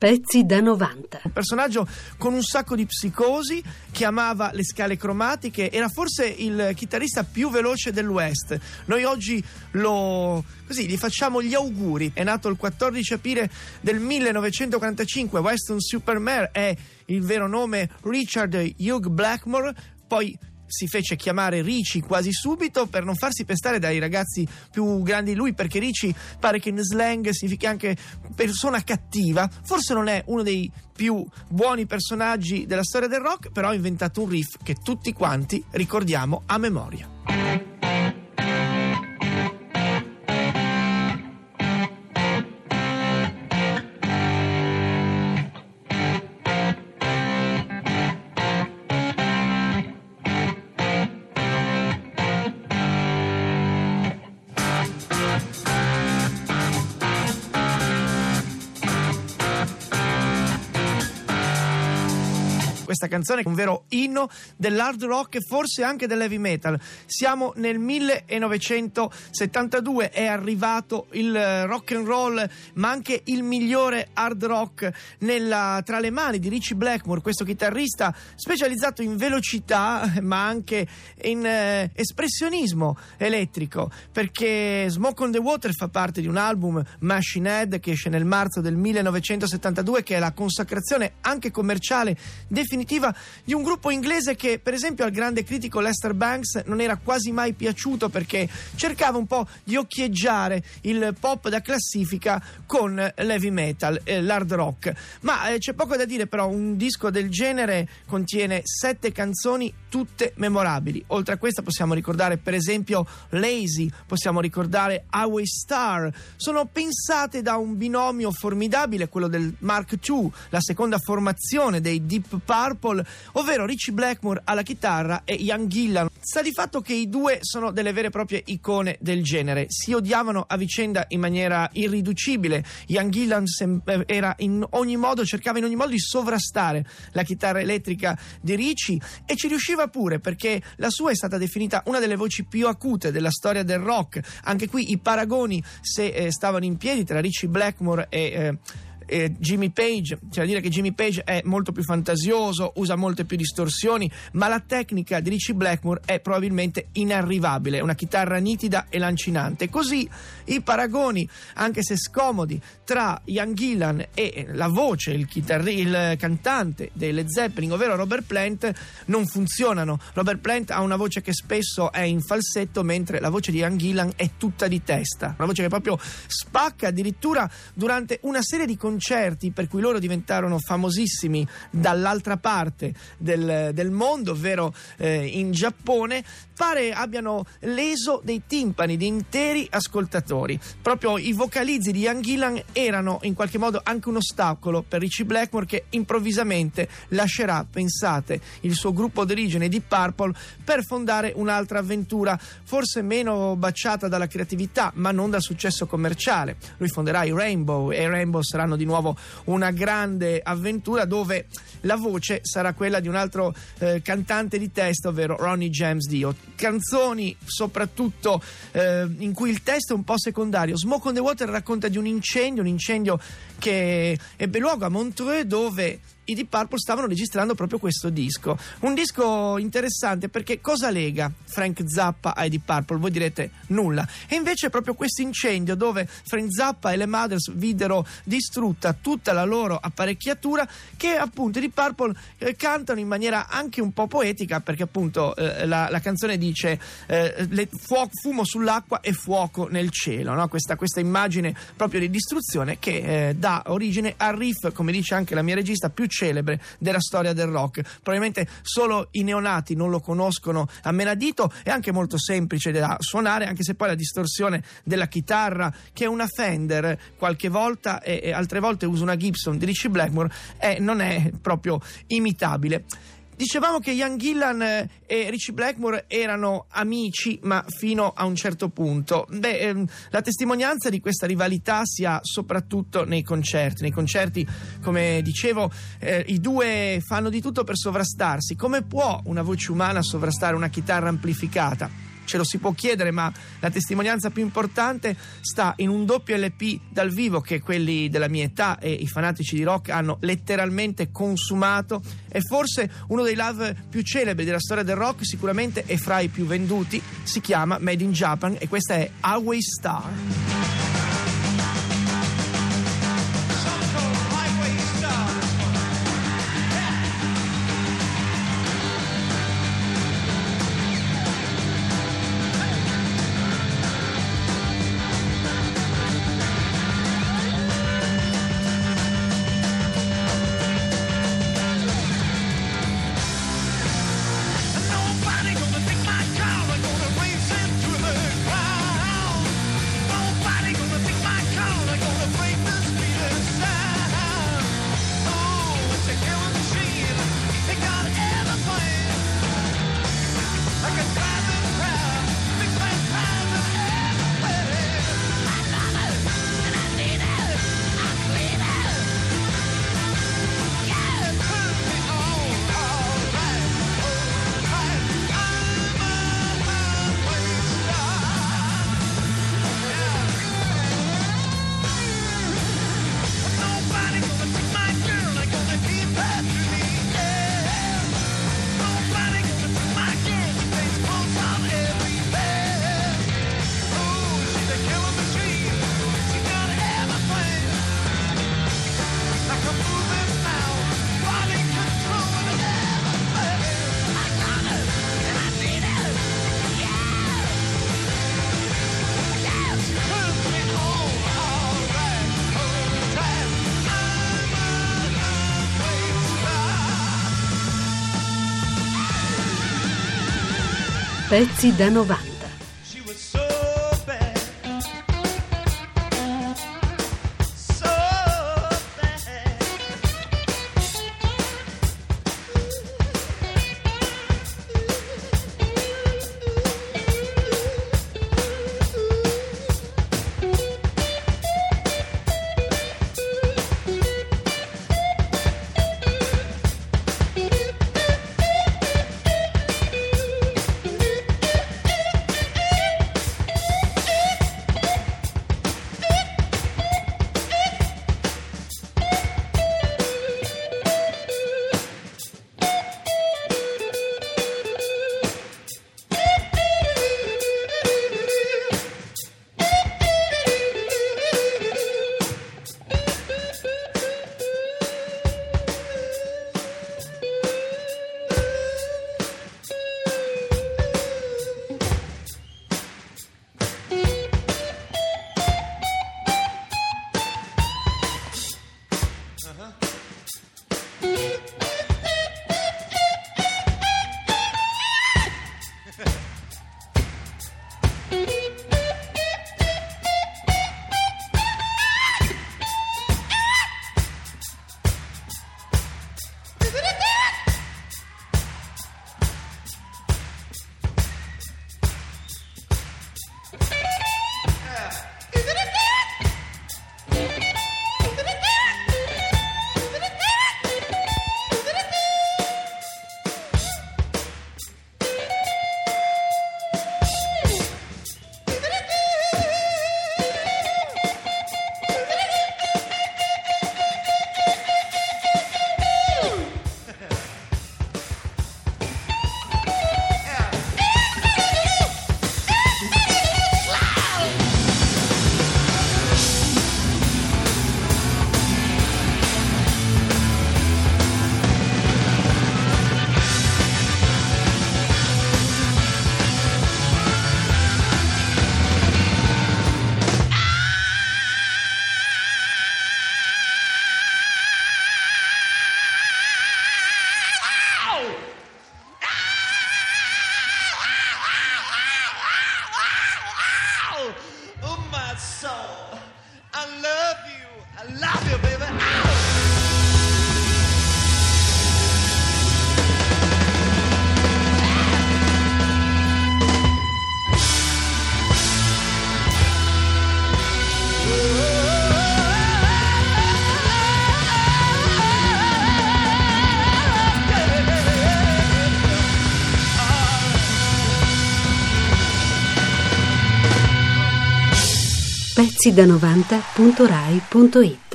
Pezzi da 90. Un personaggio con un sacco di psicosi che amava le scale cromatiche, era forse il chitarrista più veloce dell'West. Noi oggi lo così gli facciamo gli auguri. È nato il 14 aprile del 1945, Weston Supermare è il vero nome Richard Hugh Blackmore, poi si fece chiamare Ricci quasi subito per non farsi pestare dai ragazzi più grandi di lui, perché Ricci pare che in slang significhi anche persona cattiva. Forse non è uno dei più buoni personaggi della storia del rock, però ha inventato un riff che tutti quanti ricordiamo a memoria. Questa canzone, un vero inno dell'hard rock e forse anche dell'heavy metal. Siamo nel 1972, è arrivato il eh, rock and roll, ma anche il migliore hard rock nella, tra le mani di Richie Blackmore, questo chitarrista specializzato in velocità, ma anche in eh, espressionismo elettrico, perché Smoke on the Water fa parte di un album Machine Head che esce nel marzo del 1972, che è la consacrazione anche commerciale definitiva definitiva di un gruppo inglese che per esempio al grande critico Lester Banks non era quasi mai piaciuto perché cercava un po' di occhieggiare il pop da classifica con l'heavy metal, eh, l'hard rock. Ma eh, c'è poco da dire però, un disco del genere contiene sette canzoni tutte memorabili. Oltre a questa possiamo ricordare per esempio Lazy, possiamo ricordare Highway Star. Sono pensate da un binomio formidabile, quello del Mark II, la seconda formazione dei Deep Purple Purple, ovvero Richie Blackmore alla chitarra e Ian Gillan. Sta di fatto che i due sono delle vere e proprie icone del genere. Si odiavano a vicenda in maniera irriducibile. Ian Gillan eh, in modo, cercava in ogni modo di sovrastare la chitarra elettrica di Richie e ci riusciva pure perché la sua è stata definita una delle voci più acute della storia del rock. Anche qui i paragoni se eh, stavano in piedi tra Richie Blackmore e eh, eh, Jimmy Page, c'è da dire che Jimmy Page è molto più fantasioso, usa molte più distorsioni, ma la tecnica di Richie Blackmore è probabilmente inarrivabile, una chitarra nitida e lancinante. Così i paragoni, anche se scomodi, tra Ian Gillan e la voce, il, chitarri- il cantante dei Led Zeppelin, ovvero Robert Plant, non funzionano. Robert Plant ha una voce che spesso è in falsetto, mentre la voce di Ian Gillan è tutta di testa, una voce che proprio spacca addirittura durante una serie di concerti concerti per cui loro diventarono famosissimi dall'altra parte del, del mondo, ovvero eh, in Giappone, pare abbiano leso dei timpani di interi ascoltatori. Proprio i vocalizzi di Ian Gillan erano in qualche modo anche un ostacolo per Richie Blackmore che improvvisamente lascerà, pensate, il suo gruppo d'origine di Purple per fondare un'altra avventura, forse meno baciata dalla creatività, ma non dal successo commerciale. Lui fonderà i Rainbow e i Rainbow saranno di nuovo una grande avventura dove la voce sarà quella di un altro eh, cantante di testa, ovvero Ronnie James Dio. Canzoni soprattutto eh, in cui il testo è un po' secondario. Smoke on the Water racconta di un incendio, un incendio che ebbe luogo a Montreux dove i Deep Purple stavano registrando proprio questo disco. Un disco interessante perché cosa lega Frank Zappa ai Deep Purple? Voi direte nulla. E invece proprio questo incendio dove Frank Zappa e le Mothers videro distrutta tutta la loro apparecchiatura che appunto i Deep Purple eh, cantano in maniera anche un po' poetica perché appunto eh, la, la, canzone dice eh, le, fuoco, fumo sull'acqua e fuoco nel cielo, no? questa, questa, immagine proprio di distruzione che eh, dà origine al riff, come dice anche la mia regista, più celebre della storia del rock. Probabilmente solo i neonati non lo conoscono a menadito, è anche molto semplice da suonare, anche se poi la distorsione della chitarra, che è una Fender qualche volta e, altre volte usa una Gibson di Richie Blackmore, è, non è proprio imitabile. Dicevamo che Ian Gillan eh, e Richie Blackmore erano amici, ma fino a un certo punto. Beh, ehm, la testimonianza di questa rivalità si ha soprattutto nei concerti. Nei concerti, come dicevo, eh, i due fanno di tutto per sovrastarsi. Come può una voce umana sovrastare una chitarra amplificata? Ce lo si può chiedere, ma la testimonianza più importante sta in un doppio LP dal vivo che quelli della mia età e i fanatici di rock hanno letteralmente consumato. È forse uno dei live più celebri della storia del rock, sicuramente è fra i più venduti. Si chiama Made in Japan e questa è Highway Star. Pezzi da 90. soul. I love you. I love you, baby. I pezzi da 90.rai.it